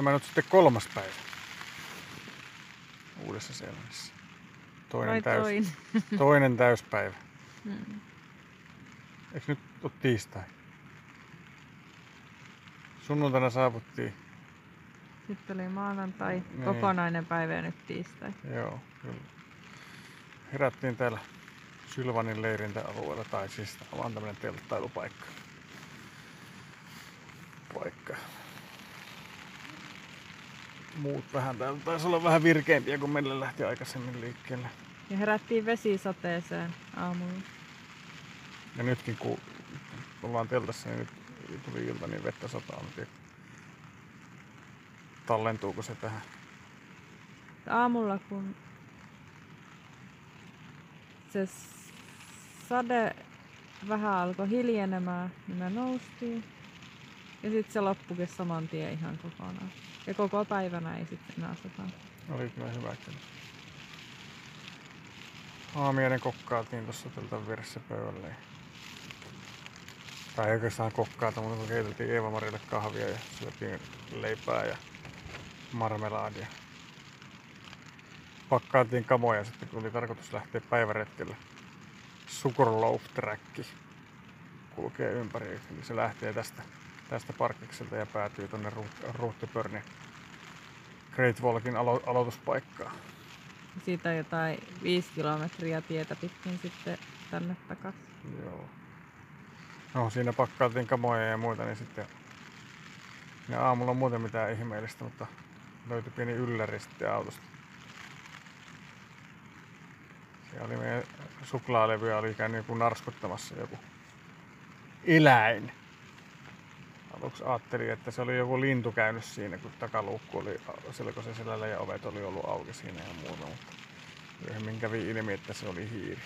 tämä nyt sitten kolmas päivä Uudessa Seelannissa. Toinen, Vai täys, toinen? toinen täyspäivä. Mm. Eikö nyt ole tiistai? Sunnuntaina saavuttiin. Sitten oli maanantai, Niin. kokonainen päivä ja nyt tiistai. Joo, kyllä. Herättiin täällä Sylvanin leirintäalueella, tai siis tämä on tämmöinen telttailupaikka. Paikka. Muut vähän täällä taisi olla vähän virkeämpiä, kun meille lähti aikaisemmin liikkeelle. Ja herättiin vesisateeseen aamulla. Ja nytkin kun ollaan teltassa, niin nyt tuli ilta, niin vettä sataa. Tallentuuko se tähän. Aamulla kun se sade vähän alkoi hiljenemään, niin me noustiin. Ja sitten se loppukin saman tien ihan kokonaan. Ja koko päivänä ei sitten enää satanut. Oli kyllä hyvä kyllä. Aamiainen kokkailtiin tuossa tältä vieressä pöydälle. Tai oikeastaan kokkaata, mutta keiteltiin Eeva-Marille kahvia ja syötiin leipää ja marmelaadia. Pakkailtiin kamoja sitten, kun oli tarkoitus lähteä päiväretkelle. Sugarloaf Track kulkee ympäri. Eli se lähtee tästä, tästä parkkikselta ja päätyy tuonne Ruuttipörnin Great Walkin alo- aloituspaikkaan. Siitä on jotain viisi kilometriä tietä pitkin sitten tänne takaisin. Joo. No siinä pakkailtiin kamoja ja muita, niin sitten ja aamulla muuten mitään ihmeellistä, mutta löytyi pieni ylläri sitten autosta. Siellä oli meidän suklaalevyä oli käynyt joku narskuttamassa joku eläin. Aluksi ajattelin, että se oli joku lintu käynyt siinä, kun takaluukku oli selkoisen selällä ja ovet oli ollut auki siinä ja muuta, mutta myöhemmin kävi ilmi, että se oli hiiri.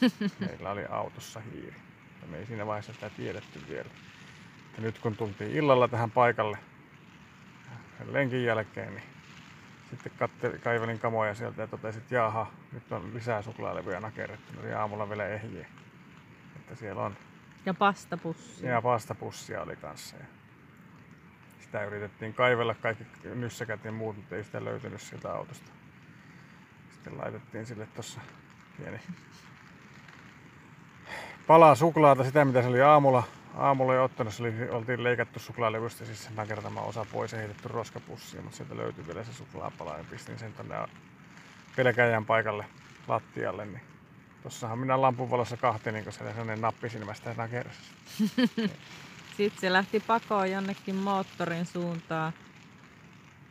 Meillä oli autossa hiiri. Ja me ei siinä vaiheessa sitä tiedetty vielä. Ja nyt kun tultiin illalla tähän paikalle lenkin jälkeen, niin sitten katselin, kaivelin kamoja sieltä ja totesin, että jaha, nyt on lisää suklaalevyjä nakerrettu. Ne oli aamulla vielä ehjiä. Että siellä on. Ja pastapussi. Ja pastapussia oli kanssa. Ja sitä yritettiin kaivella kaikki nyssäkät ja muut, mutta ei sitä löytynyt sieltä autosta. Sitten laitettiin sille tuossa pieni palaa suklaata, sitä mitä se oli aamulla, aamulla jo ottanut. Se oli, oltiin leikattu suklaalevystä siis sen nakertama osa pois ja heitetty roskapussiin, mutta sieltä löytyi vielä se suklaapala ja pistin sen tonne pelkäjän paikalle lattialle. Niin tossahan minä lampun valossa kahtelin, kun siellä sellainen nappi silmästä nakersi. Sitten se lähti pakoon jonnekin moottorin suuntaan.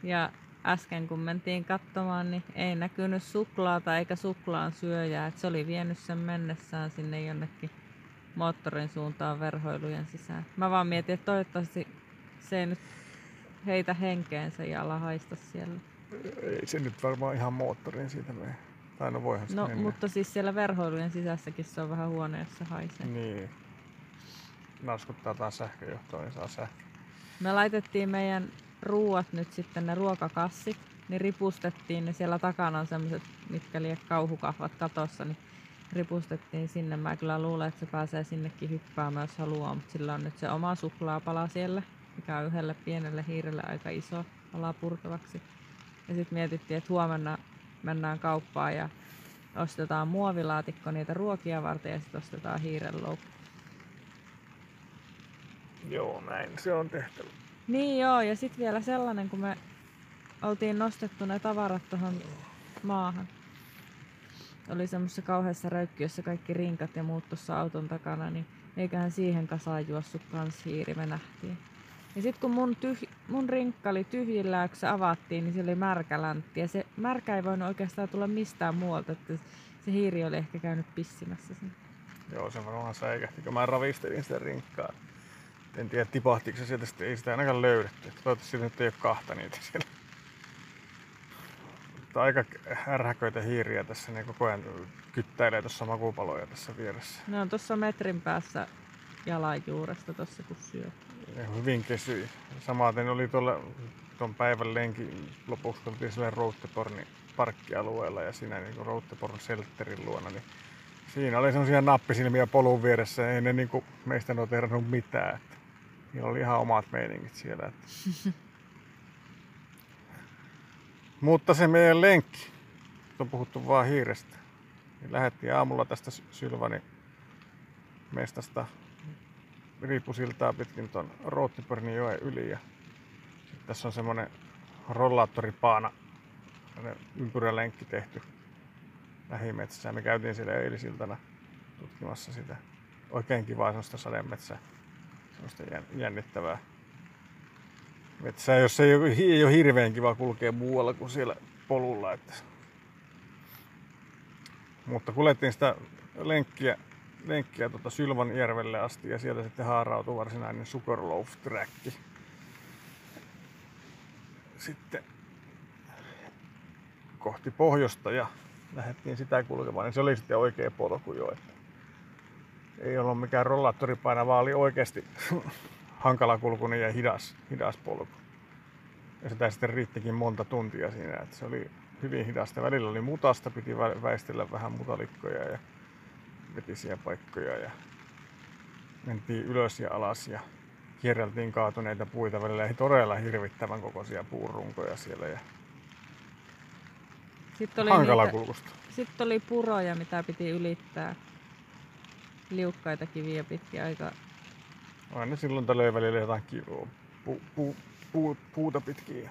Ja äsken kun mentiin katsomaan, niin ei näkynyt suklaata eikä suklaan syöjää. Et se oli vienyt sen mennessään sinne jonnekin moottorin suuntaan verhoilujen sisään. Mä vaan mietin, että toivottavasti se ei nyt heitä henkeensä ja ala haista siellä. Ei se nyt varmaan ihan moottorin siitä mene. Tai no voihan se No, mennä. mutta siis siellä verhoilujen sisässäkin se on vähän huono, jos se haisee. Niin. Naskuttaa taas sähköjohtoa, niin saa sähkö. Me laitettiin meidän ruuat nyt sitten, ne ruokakassit, niin ripustettiin ne siellä takana on semmoiset, mitkä liian kauhukahvat katossa, niin ripustettiin sinne. Mä kyllä luulen, että se pääsee sinnekin hyppäämään, jos haluaa, mutta sillä on nyt se oma suklaapala siellä, mikä on yhdelle pienelle hiirelle aika iso ala purtavaksi. Ja sitten mietittiin, että huomenna mennään kauppaan ja ostetaan muovilaatikko niitä ruokia varten ja sitten ostetaan hiirenloukku. Joo, näin se on tehtävä. Niin joo, ja sitten vielä sellainen, kun me oltiin nostettu ne tavarat tuohon maahan. Oli semmoisessa kauheassa röykkiössä kaikki rinkat ja muut tuossa auton takana, niin eiköhän siihen kasaan juossut kans hiiri, me nähtiin. Ja sitten kun mun, tyh- mun rinkka oli tyhjillä, kun se avattiin, niin se oli märkä. Ja se märkä ei voinut oikeastaan tulla mistään muualta, että se hiiri oli ehkä käynyt pissimässä sen. Joo, se varmaan säikähti, kun mä ravistelin sitä rinkkaa. En tiedä, tipahtiko se sieltä, sitten ei sitä ainakaan löydetty. Toivottavasti siitä nyt ei ole kahta niitä siellä. Mutta aika härhäköitä hiiriä tässä, ne koko ajan kyttäilee tuossa makupaloja tässä vieressä. Ne on tuossa metrin päässä jalanjuuresta tuossa kun syö. Hyvin kesyi. Samaten oli tuolla tuon päivän lenkin lopuksi, kun oltiin siellä Routtepornin parkkialueella ja siinä niin Routteporn Selterin luona, niin siinä oli semmoisia nappisilmiä polun vieressä, ei ne niin meistä noterannut mitään. Että Niillä oli ihan omat meiningit siellä. Että. Mutta se meidän lenkki, on puhuttu vaan hiirestä. Niin lähdettiin aamulla tästä Sy- Sylvanin mestasta riipusiltaa pitkin tuon Roottipornin yli. Ja tässä on semmonen rollaattoripaana, ympyrälenkki tehty lähimetsään. Me käytiin siellä eilisiltana tutkimassa sitä oikein kivaa semmoista sademetsää, semmoista jän- jännittävää metsää, jossa ei ole, ei ole hirveän kiva kulkea muualla kuin siellä polulla. Että. Mutta kuljettiin sitä lenkkiä, lenkkiä tuota Sylvanjärvelle asti ja sieltä sitten haarautui varsinainen Sugarloaf track. Sitten kohti pohjoista ja lähdettiin sitä kulkemaan, niin se oli sitten oikea polku jo. Että ei ollut mikään rollaattoripaina, vaan oli oikeasti hankala kulkunen ja hidas, hidas polku. Ja sitä sitten riittikin monta tuntia siinä, että se oli hyvin hidasta. Välillä oli mutasta, piti vä- väistellä vähän mutalikkoja ja vetisiä paikkoja ja mentiin ylös ja alas ja kierreltiin kaatuneita puita välillä ei todella hirvittävän kokoisia puurunkoja siellä ja Sitten oli, hankala niitä, kulkusta. sitten oli puroja, mitä piti ylittää. Liukkaita kiviä pitkin aika. Aina silloin tällöin välillä jotain pu, pu, pu, puuta pitkin.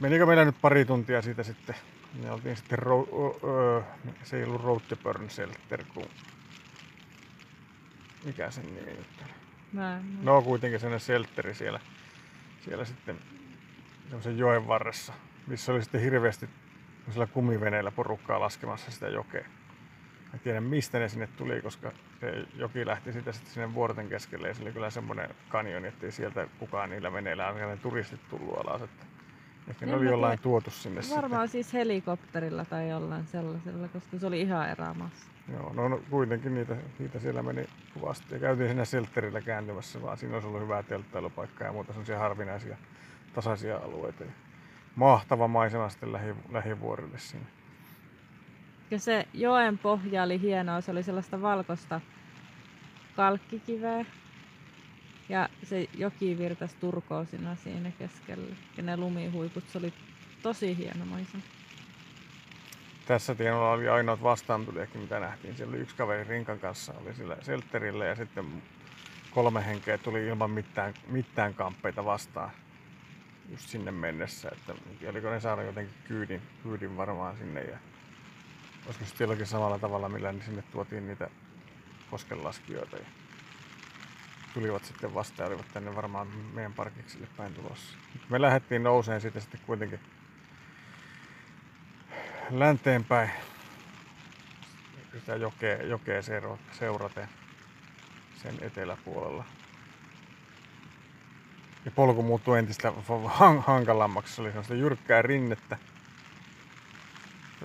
Menikö meillä nyt pari tuntia siitä sitten? Me oltiin sitten, ro, ö, ö, se ei ollut Road to Burn Shelter, kun... Mikä sen nimi nyt oli? Mä en muista. No kuitenkin sellainen shelteri siellä, siellä sitten semmoisen joen varressa, missä oli sitten hirveästi sillä kumiveneillä porukkaa laskemassa sitä jokea. Mä en tiedä mistä ne sinne tuli, koska se joki lähti sitä sitten sinne vuorten keskelle ja se oli kyllä semmoinen kanjoni, ettei sieltä kukaan niillä veneillä ainakaan ne turistit tullut alas. Että ehkä ne En oli jollain tiedä. tuotu sinne Varmaan siis helikopterilla tai jollain sellaisella, koska se oli ihan erämaassa. sitten. Joo, no, no kuitenkin niitä, niitä siellä meni kuvasti. Ja käytiin siinä shelterillä kääntymässä, vaan siinä olisi ollut hyvää telttailupaikkaa ja muuta sellaisia harvinaisia tasaisia alueita. Ja mahtava maisema sitten lähi, lähivuorille siinä. Ja se joen pohja oli hienoa, se oli sellaista valkoista kalkkikiveä. Ja se joki virtasi turkoosina siinä keskellä. Ja ne lumihuiput, se oli tosi hieno maisema. Tässä tienolla oli ainoat vastaantulijakin, mitä nähtiin. Siellä oli yksi kaveri Rinkan kanssa, oli sillä seltterillä ja sitten kolme henkeä tuli ilman mitään, mitään kamppeita vastaan just sinne mennessä. Että oliko ne saanut jotenkin kyydin, kyydin varmaan sinne ja olisiko sitten jollakin samalla tavalla, millä ne sinne tuotiin niitä koskenlaskijoita. Ja tulivat sitten vastaan ja olivat tänne varmaan meidän parkikselle päin tulossa. Me lähdettiin nouseen siitä sitten kuitenkin länteen päin sitä jokea, jokea seura- seuraten sen eteläpuolella. Ja polku muuttui entistä han- hankalammaksi. Se oli sellaista jyrkkää rinnettä.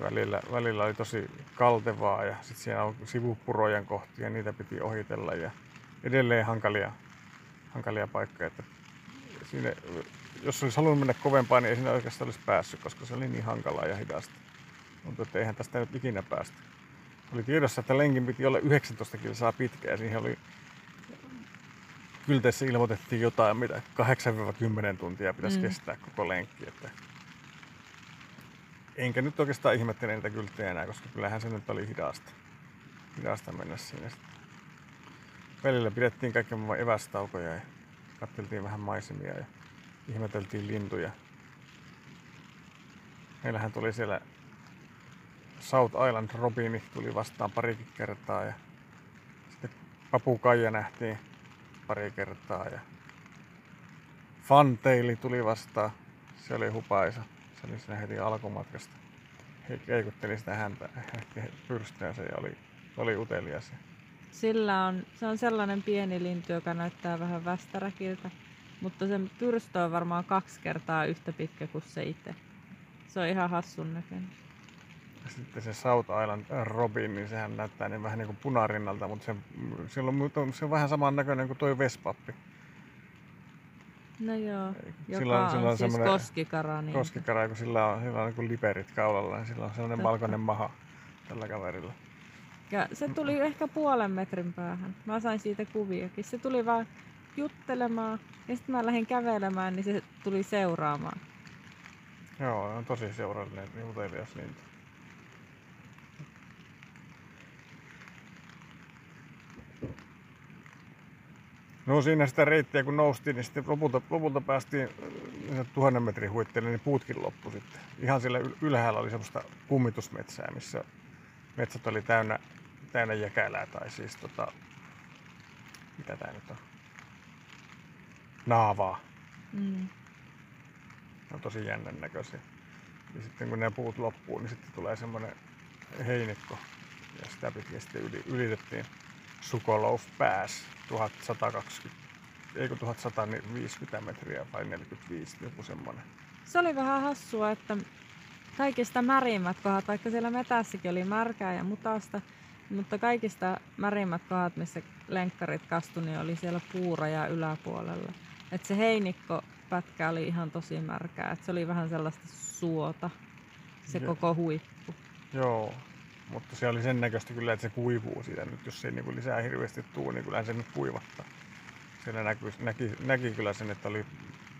Välillä, välillä oli tosi kaltevaa ja sitten siellä on sivupurojen kohtia, niitä piti ohitella ja edelleen hankalia, hankalia paikkoja. Että siinä, jos olisi halunnut mennä kovempaa, niin ei siinä oikeastaan olisi päässyt, koska se oli niin hankalaa ja hidasta. Mutta että eihän tästä nyt ikinä päästä. Oli tiedossa, että lenkin piti olla 19 kilsaa pitkä ja siihen oli kylteissä ilmoitettiin jotain, mitä 8-10 tuntia pitäisi Mm. mm. kestää koko lenkki. Että enkä nyt oikeastaan ihmettele niitä kylttejä enää, koska kyllähän se nyt oli hidasta, hidasta mennä siinä. Sitten välillä pidettiin kaiken maailman evästaukoja ja katseltiin vähän maisemia ja ihmeteltiin lintuja. Meillähän tuli siellä South Island Robini tuli vastaan parikin kertaa ja sitten papukaija nähtiin pari kertaa ja Fantaili tuli vastaan. Se oli hupaisa. Se oli siinä heti alkumatkasta. He keikutteli sitä häntä pyrstöönsä ja oli, oli utelias. Sillä on, se on sellainen pieni lintu, joka näyttää vähän västäräkiltä, mutta sen pyrstö on varmaan kaksi kertaa yhtä pitkä kuin se itse. Se on ihan hassun näköinen. Ja sitten se South Island Robin, niin sehän näyttää niin vähän niin kuin punarinnalta, mutta se, mutta se on vähän saman näköinen kuin toi Vespappi. No joo, joka Sillä on- on, sillä on siis koskikara. Niin Koskikara, kun sillä on, sillä on niin kuin liperit kaulalla, niin sillä on sellainen Totta. valkoinen maha tällä kaverilla. Ja se tuli ehkä puolen metrin päähän. Mä sain siitä kuviakin. Se tuli vaan juttelemaan ja sitten mä lähdin kävelemään, niin se tuli seuraamaan. Joo, on tosi seurallinen ja utelias lintu. No siinä sitä reittiä kun noustiin, niin sitten lopulta, lopulta päästiin äh, tuhannen metrin huitteelle, niin puutkin loppu sitten. Ihan siellä yl- ylhäällä oli semmoista kummitusmetsää, missä metsät oli täynnä, täynnä jäkälää tai siis tota, mitä tää nyt on? Naavaa. Mm. Ne on tosi jännän näköisiä. Ja sitten kun ne puut loppuu, niin sitten tulee semmoinen heinikko. Ja sitä pitkin sitten yli, ylitettiin Sukolov Pass 1120, ei kun 1150 metriä vai 45, joku semmoinen. Se oli vähän hassua, että kaikista märimmät kohdat, vaikka siellä metässäkin oli märkää ja mutasta, mutta kaikista märimmät kohdat, missä lenkkarit kastu, niin oli siellä puuraja yläpuolella. Et se heinikko pätkä oli ihan tosi märkää, että se oli vähän sellaista suota, se Je- koko huippu. Joo, mutta se oli sen näköistä kyllä, että se kuivuu siitä nyt. Jos ei niin lisää hirveästi tuu, niin kyllähän se nyt kuivattaa. Siellä näki, näki, näki kyllä sen, että oli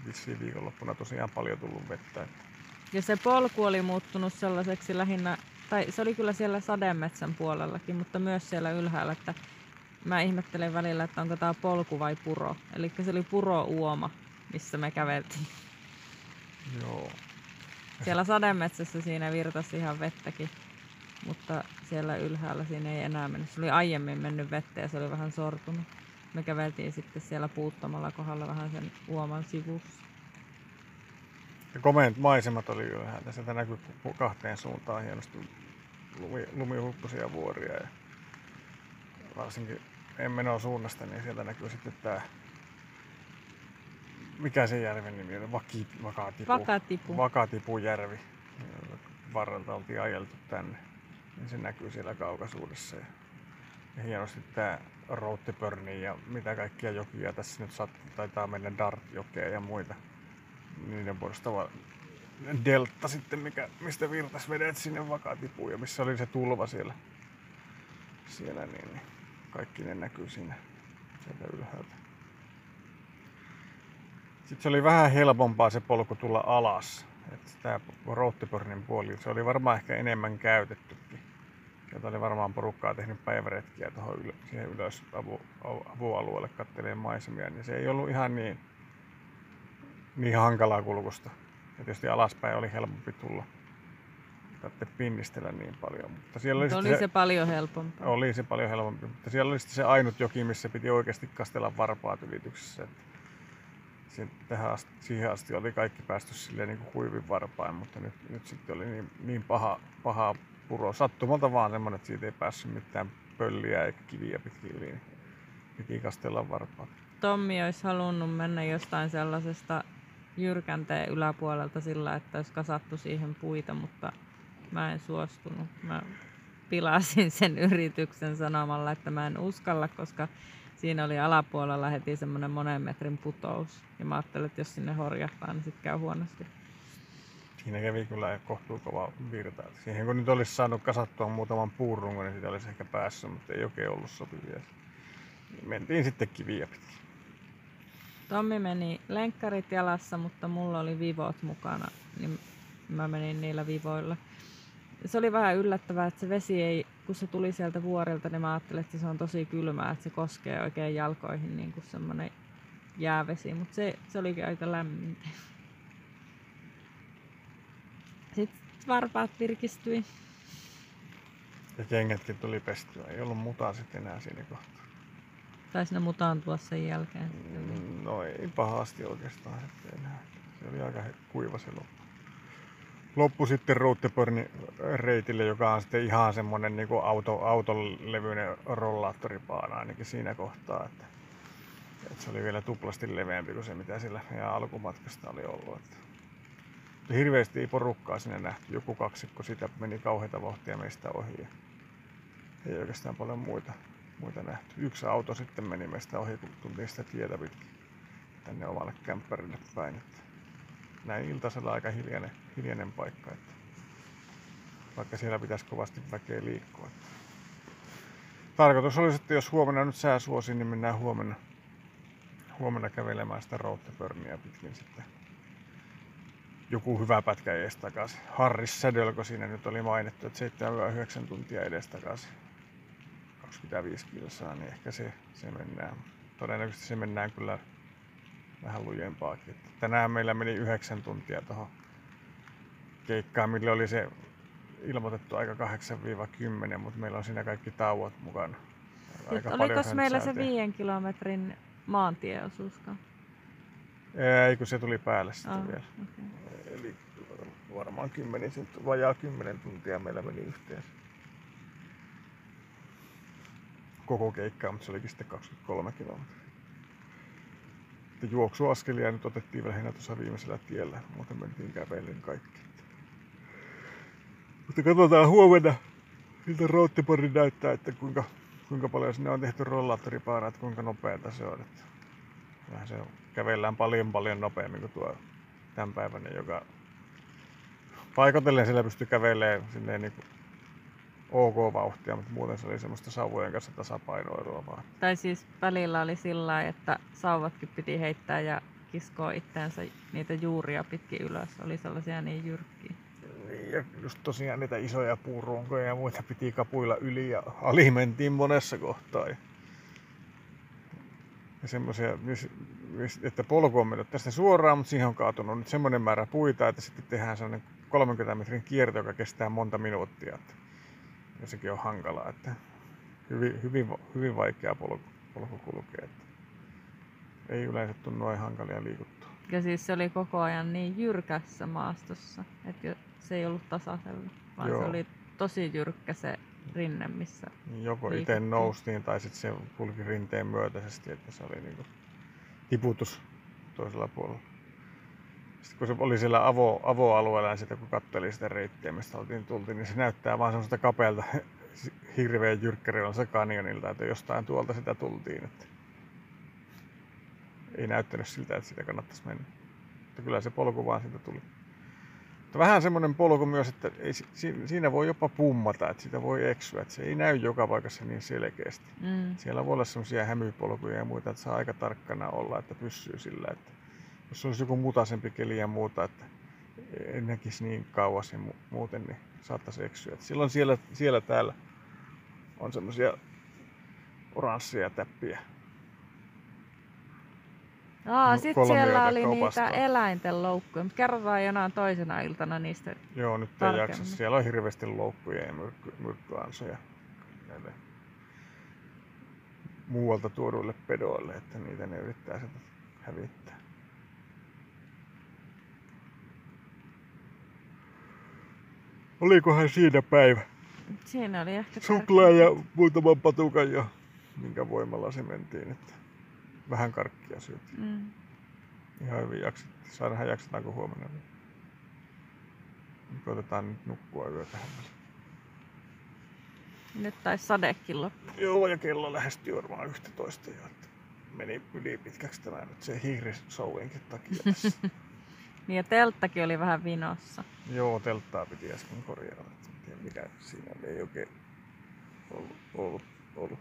vissiin viikonloppuna tosiaan paljon tullut vettä. Että Ja se polku oli muuttunut sellaiseksi lähinnä, tai se oli kyllä siellä sademetsän puolellakin, mutta myös siellä ylhäällä, että mä ihmettelen välillä, että onko tämä polku vai puro. Eli se oli puro-uoma, missä me käveltiin. joo, Siellä sademetsässä siinä virtasi ihan vettäkin, mutta siellä ylhäällä siinä ei enää mennyt. Se oli aiemmin mennyt vettä ja se oli vähän sortunut. Me käveltiin sitten siellä puuttomalla kohdalla vähän sen uoman sivussa. Ja komeat maisemat oli ylhäältä. Sieltä näkyi ku- kahteen suuntaan hienosti lumi, lumihuippuisia vuoria. Ja varsinkin Emmenon suunnasta, niin sieltä näkyy sitten tämä... Mikä se järven nimi oli? Vaki, vakatipu. Vakatipu. Vakatipujärvi. Varrelta oltiin ajeltu tänne. Niin se näkyy siellä kaukaisuudessa. Ja, hienosti tämä Routtipörni ja mitä kaikkia jokia tässä nyt saat, taitaa mennä Dart-jokea ja muita niiden muodostava delta sitten, mikä, mistä virtas vedet sinne vakatipuun ja missä oli se tulva siellä, siellä niin, niin kaikki ne näkyy siinä sieltä ylhäältä. Sitten se oli vähän helpompaa se polku tulla alas. Että tämä Roottipornin puoli, se oli varmaan ehkä enemmän käytettykin. Sieltä oli varmaan porukkaa tehnyt päiväretkiä tuohon ylö, siihen ylös avu, avualueelle katteleen maisemia, niin se ei ollut ihan niin, niin hankalaa kulkusta. Ja tietysti alaspäin oli helpompi tulla. Tarvitse pinnistellä niin paljon. Mutta siellä oli, oli se paljon helpompaa. oli se paljon helpompi. Mutta siellä oli sitten se ainut joki, missä piti oikeasti kastella varpaat ylityksessä. Että siihen, tähän asti, siihen asti oli kaikki päästy silleen niin kuin huivin varpain, mutta nyt, nyt sitten oli niin, niin paha, paha puro. Sattumalta vaan semmoinen, että siitä ei päässyt mitään pölliä eikä kiviä pitkin yli. Niin piti kastella varpaat. Tommi olisi halunnut mennä jostain sellaisesta jyrkänteen yläpuolelta sillä, että olisi kasattu siihen puita, mutta mä en suostunut. Mä pilasin sen yrityksen sanomalla, että mä en uskalla, koska siinä oli alapuolella heti semmoinen monen metrin putous. Ja mä ajattelin, että jos sinne horjahtaa, niin sitten käy huonosti. Siinä kävi kyllä kohtuu kova virta. Siihen kun nyt olisi saanut kasattua muutaman puurungon, niin siitä olisi ehkä päässyt, mutta ei oikein ollut sopivia. Mentiin sitten kiviä pitkin. Tommi meni lenkkarit jalassa, mutta mulla oli vivot mukana, niin mä menin niillä vivoilla. Se oli vähän yllättävää, että se vesi ei, kun se tuli sieltä vuorilta, niin mä ajattelin, että se on tosi kylmää, että se koskee oikein jalkoihin niin kuin semmoinen jäävesi, mutta se, se olikin aika lämmintä. Sitten varpaat virkistyi. Ja kengätkin tuli pestyä. Ei ollut mutaa sitten enää siinä kohtaa. Taisi ne mutaantua sen jälkeen. Mm, No ei pahasti oikeastaan sitten enää. Se oli aika kuiva se loppu. Loppu sitten Routtepornin reitille, joka on sitten ihan semmonen niin auto, auton levyinen rollaattoripaana ainakin siinä kohtaa. Että, että se oli vielä tuplasti leveämpi kuin se, mitä sillä meidän alkumatkasta oli ollut. Että. Hirveästi ei porukkaa sinne nähty. Joku kaksikko sitä meni kauheita vauhtia meistä ohi. Ja ei oikeastaan paljon muita, muita nähty. Yksi auto sitten meni meistä ohi, kun tultiin sitä tietä pitkin tänne omalle kämppärille päin. Että näin iltasella aika hiljainen, hiljainen paikka. Että vaikka siellä pitäisi kovasti väkeä liikkua. Että tarkoitus olisi, että jos huomenna nyt sää suosi, niin mennään huomenna, huomenna kävelemään sitä Routepörniä pitkin sitten. Joku hyvä pätkä edes takaisin. Harris Sädölkö siinä nyt oli mainittu, että 7-9 tuntia edes takaisin. 25 kilsaa, niin ehkä se, se mennään. Todennäköisesti se mennään kyllä vähän lujempaakin. Tänään meillä meni 9 tuntia tuohon keikkaan, millä oli se ilmoitettu aika 8-10, mutta meillä on siinä kaikki tauot mukana. Aika Oliko meillä se viiden kilometrin maantieosuuskaan? Ei, kun se tuli päälle sitten oh, vielä. Okay. Eli varmaan 10, vajaa 10 tuntia meillä meni yhteensä. Koko keikkaa, mutta se olikin sitten 23 kilometriä. Juoksuaskelia nyt otettiin lähinnä tuossa viimeisellä tiellä, muuten mentiin kävellen kaikki. Mutta katsotaan huomenna, miltä roottiporri näyttää, että kuinka, kuinka paljon sinne on tehty rollaattoripaaraa, että kuinka nopeata se on. Että vähän se kävellään paljon paljon nopeammin kuin tuo tämän päivänä, joka paikotellen siellä pystyy kävelemään niin kuin ok vauhtia, mutta muuten se oli semmoista sauvojen kanssa tasapainoilua vaan. Tai siis välillä oli sillä että sauvatkin piti heittää ja kiskoa itteensä niitä juuria pitkin ylös. Oli sellaisia niin jyrkkiä. Niin, ja just tosiaan niitä isoja puurunkoja ja muita piti kapuilla yli ja alimentiin monessa kohtaa. Ja, ja semmoisia, että polku on mennyt tästä suoraan, mutta siihen on kaatunut nyt semmoinen määrä puita, että sitten tehdään semmoinen 30 metrin kierto, joka kestää monta minuuttia. Että, ja sekin on hankalaa, että hyvin, hyvin, hyvin vaikea polku, polku kulkee. Että ei yleensä tule noin hankalia liikuttua. Ja siis se oli koko ajan niin jyrkässä maastossa, että se ei ollut tasaisella, vaan Joo. se oli tosi jyrkkä se rinne, missä niin Joko itse noustiin tai sitten se kulki rinteen myötäisesti, että se oli niinku tiputus toisella puolella. Sitten kun se oli siellä avo, avoalueella ja sitten kun katseli sitä reittiä, mistä oltiin tultiin, niin se näyttää vaan semmoista kapealta hirveän se kanjonilta, että jostain tuolta sitä tultiin. Että ei näyttänyt siltä, että sitä kannattaisi mennä. Mutta kyllä se polku vaan siitä tuli. Mutta vähän semmoinen polku myös, että ei, siinä voi jopa pummata, että sitä voi eksyä, että se ei näy joka paikassa niin selkeästi. Mm. Siellä voi olla semmoisia hämypolkuja ja muita, että saa aika tarkkana olla, että pysyy sillä, että jos olisi joku mutaisempi keli ja muuta, että en näkisi niin kauas ja muuten, niin saattaisi eksyä. Että silloin siellä, siellä täällä on semmoisia oransseja täppiä Aa, sitten siellä oli niitä eläinten loukkuja, mutta kerrotaan jonain toisena iltana niistä Joo, nyt ei jaksa. Siellä on hirveästi loukkuja ja myrkky, myrkkyansoja näille muualta tuoduille pedoille, että niitä ne yrittää sieltä hävittää. Olikohan siinä päivä? Siinä oli ehkä Suklaa ja muutaman patukan ja minkä voimalla se mentiin. Että vähän karkkia syötiin. Mm. Ihan hyvin jakset, saadaan jaksetaanko huomenna. Niin koitetaan nyt nukkua yö tähän Nyt taisi sadekin loppu. Joo, ja kello lähestyy varmaan 11 jo. Että meni yli pitkäksi tämä nyt se hiirisouinkin takia tässä. niin ja telttakin oli vähän vinossa. Joo, telttaa piti äsken korjata. En mikä siinä ei oikein ollut, ollut, ollut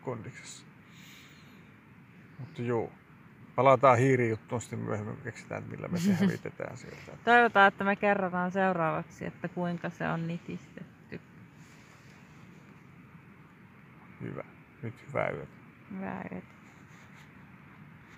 kondiksessa. Mutta joo, palataan hiirijuttuun sitten myöhemmin, keksitään, että millä me se hävitetään sieltä. Toivotaan, että me kerrotaan seuraavaksi, että kuinka se on nitistetty. Hyvä. Nyt hyvää yötä. Hyvää yötä.